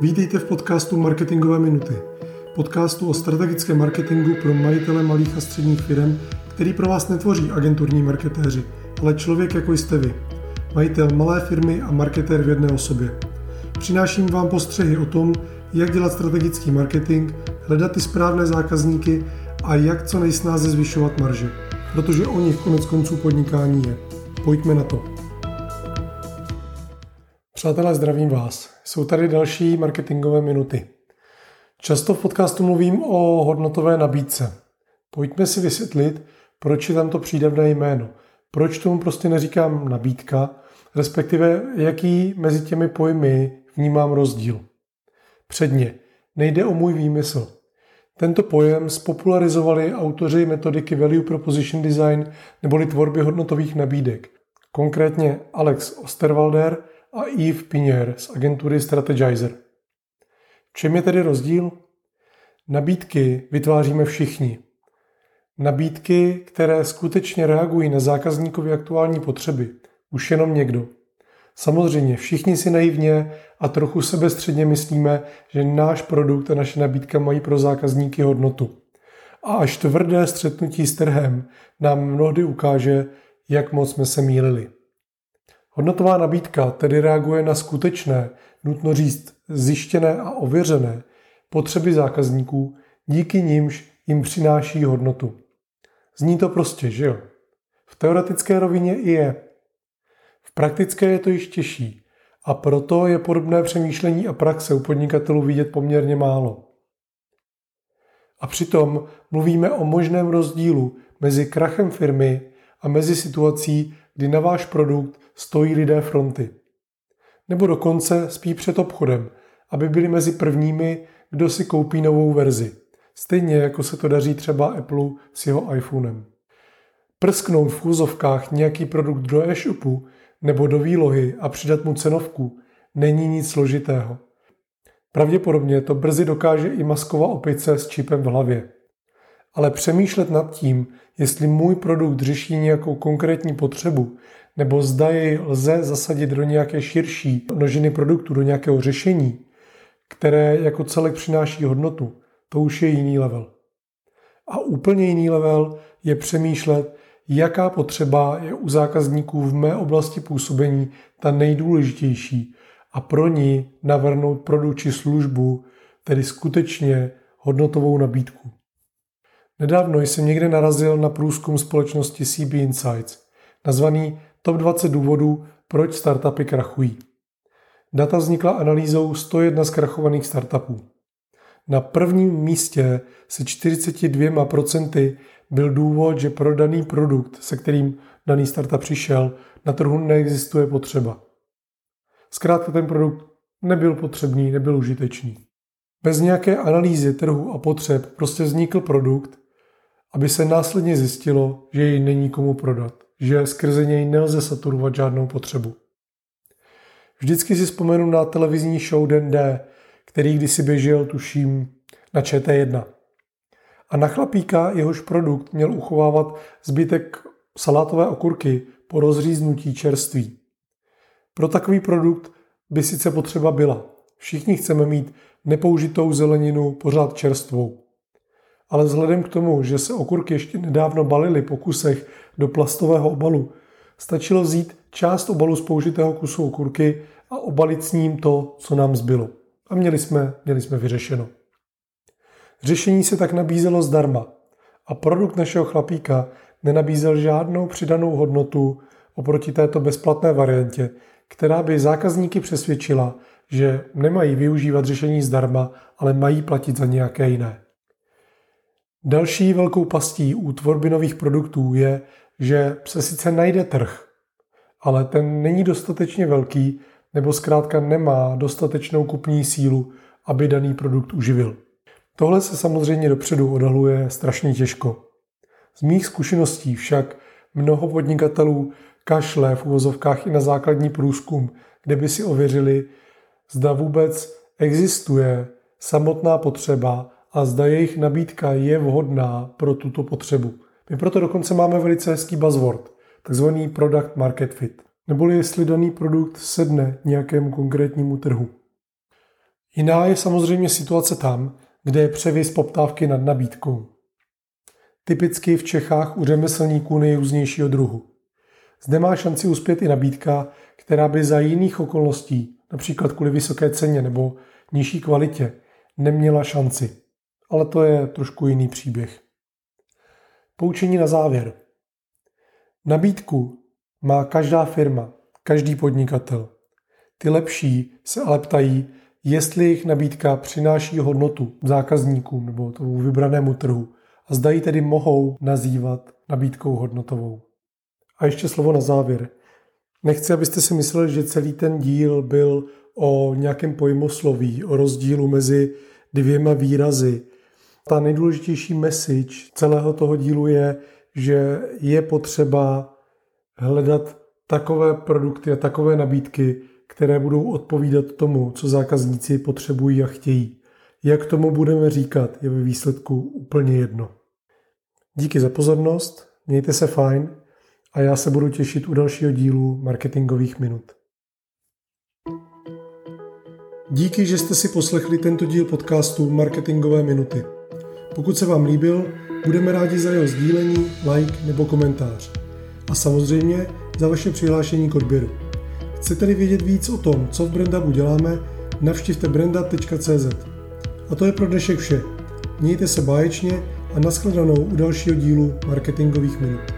Vítejte v podcastu Marketingové minuty. Podcastu o strategickém marketingu pro majitele malých a středních firm, který pro vás netvoří agenturní marketéři, ale člověk jako jste vy. Majitel malé firmy a marketér v jedné osobě. Přináším vám postřehy o tom, jak dělat strategický marketing, hledat ty správné zákazníky a jak co nejsnáze zvyšovat marže. Protože o nich konec konců podnikání je. Pojďme na to. Přátelé, zdravím vás. Jsou tady další marketingové minuty. Často v podcastu mluvím o hodnotové nabídce. Pojďme si vysvětlit, proč je tam to přídavné jméno. Proč tomu prostě neříkám nabídka, respektive jaký mezi těmi pojmy vnímám rozdíl. Předně, nejde o můj výmysl. Tento pojem spopularizovali autoři metodiky Value Proposition Design neboli tvorby hodnotových nabídek. Konkrétně Alex Osterwalder a Yves Pinier z agentury Strategizer. V čem je tedy rozdíl? Nabídky vytváříme všichni. Nabídky, které skutečně reagují na zákazníkově aktuální potřeby, už jenom někdo. Samozřejmě, všichni si naivně a trochu sebestředně myslíme, že náš produkt a naše nabídka mají pro zákazníky hodnotu. A až tvrdé střetnutí s trhem nám mnohdy ukáže, jak moc jsme se mýlili. Hodnotová nabídka tedy reaguje na skutečné, nutno říct zjištěné a ověřené potřeby zákazníků, díky nimž jim přináší hodnotu. Zní to prostě, že jo? V teoretické rovině i je. V praktické je to již těžší a proto je podobné přemýšlení a praxe u podnikatelů vidět poměrně málo. A přitom mluvíme o možném rozdílu mezi krachem firmy a mezi situací, kdy na váš produkt stojí lidé fronty. Nebo dokonce spí před obchodem, aby byli mezi prvními, kdo si koupí novou verzi. Stejně jako se to daří třeba Apple s jeho iPhonem. Prsknout v úzovkách nějaký produkt do e-shopu nebo do výlohy a přidat mu cenovku není nic složitého. Pravděpodobně to brzy dokáže i masková opice s čipem v hlavě. Ale přemýšlet nad tím, jestli můj produkt řeší nějakou konkrétní potřebu, nebo zda jej lze zasadit do nějaké širší množiny produktů, do nějakého řešení, které jako celek přináší hodnotu, to už je jiný level. A úplně jiný level je přemýšlet, jaká potřeba je u zákazníků v mé oblasti působení ta nejdůležitější a pro ní navrhnout produkt či službu, tedy skutečně hodnotovou nabídku. Nedávno jsem někde narazil na průzkum společnosti CB Insights, nazvaný Top 20 důvodů, proč startupy krachují. Data vznikla analýzou 101 zkrachovaných startupů. Na prvním místě se 42% byl důvod, že pro daný produkt, se kterým daný startup přišel, na trhu neexistuje potřeba. Zkrátka ten produkt nebyl potřebný, nebyl užitečný. Bez nějaké analýzy trhu a potřeb prostě vznikl produkt, aby se následně zjistilo, že jej není komu prodat že skrze něj nelze saturovat žádnou potřebu. Vždycky si vzpomenu na televizní show Den D, který kdysi běžel, tuším, na ČT1. A na chlapíka jehož produkt měl uchovávat zbytek salátové okurky po rozříznutí čerství. Pro takový produkt by sice potřeba byla. Všichni chceme mít nepoužitou zeleninu pořád čerstvou ale vzhledem k tomu, že se okurky ještě nedávno balily po kusech do plastového obalu, stačilo vzít část obalu z použitého kusu okurky a obalit s ním to, co nám zbylo. A měli jsme, měli jsme vyřešeno. Řešení se tak nabízelo zdarma a produkt našeho chlapíka nenabízel žádnou přidanou hodnotu oproti této bezplatné variantě, která by zákazníky přesvědčila, že nemají využívat řešení zdarma, ale mají platit za nějaké jiné. Další velkou pastí u tvorby nových produktů je, že se sice najde trh, ale ten není dostatečně velký nebo zkrátka nemá dostatečnou kupní sílu, aby daný produkt uživil. Tohle se samozřejmě dopředu odhaluje strašně těžko. Z mých zkušeností však mnoho podnikatelů kašle v uvozovkách i na základní průzkum, kde by si ověřili, zda vůbec existuje samotná potřeba a zda jejich nabídka je vhodná pro tuto potřebu. My proto dokonce máme velice hezký buzzword, takzvaný product market fit, neboli jestli daný produkt sedne nějakému konkrétnímu trhu. Jiná je samozřejmě situace tam, kde je převis poptávky nad nabídkou. Typicky v Čechách u řemeslníků nejrůznějšího druhu. Zde má šanci uspět i nabídka, která by za jiných okolností, například kvůli vysoké ceně nebo nižší kvalitě, neměla šanci. Ale to je trošku jiný příběh. Poučení na závěr. Nabídku má každá firma, každý podnikatel. Ty lepší se ale ptají, jestli jejich nabídka přináší hodnotu zákazníkům nebo tomu vybranému trhu a zda ji tedy mohou nazývat nabídkou hodnotovou. A ještě slovo na závěr. Nechci, abyste si mysleli, že celý ten díl byl o nějakém pojmosloví, o rozdílu mezi dvěma výrazy. Ta nejdůležitější message celého toho dílu je, že je potřeba hledat takové produkty a takové nabídky, které budou odpovídat tomu, co zákazníci potřebují a chtějí. Jak tomu budeme říkat, je ve výsledku úplně jedno. Díky za pozornost, mějte se fajn a já se budu těšit u dalšího dílu marketingových minut. Díky, že jste si poslechli tento díl podcastu Marketingové minuty. Pokud se vám líbil, budeme rádi za jeho sdílení, like nebo komentář. A samozřejmě za vaše přihlášení k odběru. Chcete-li vědět víc o tom, co v Brandabu děláme, navštivte branda.cz. A to je pro dnešek vše. Mějte se báječně a nashledanou u dalšího dílu marketingových minut.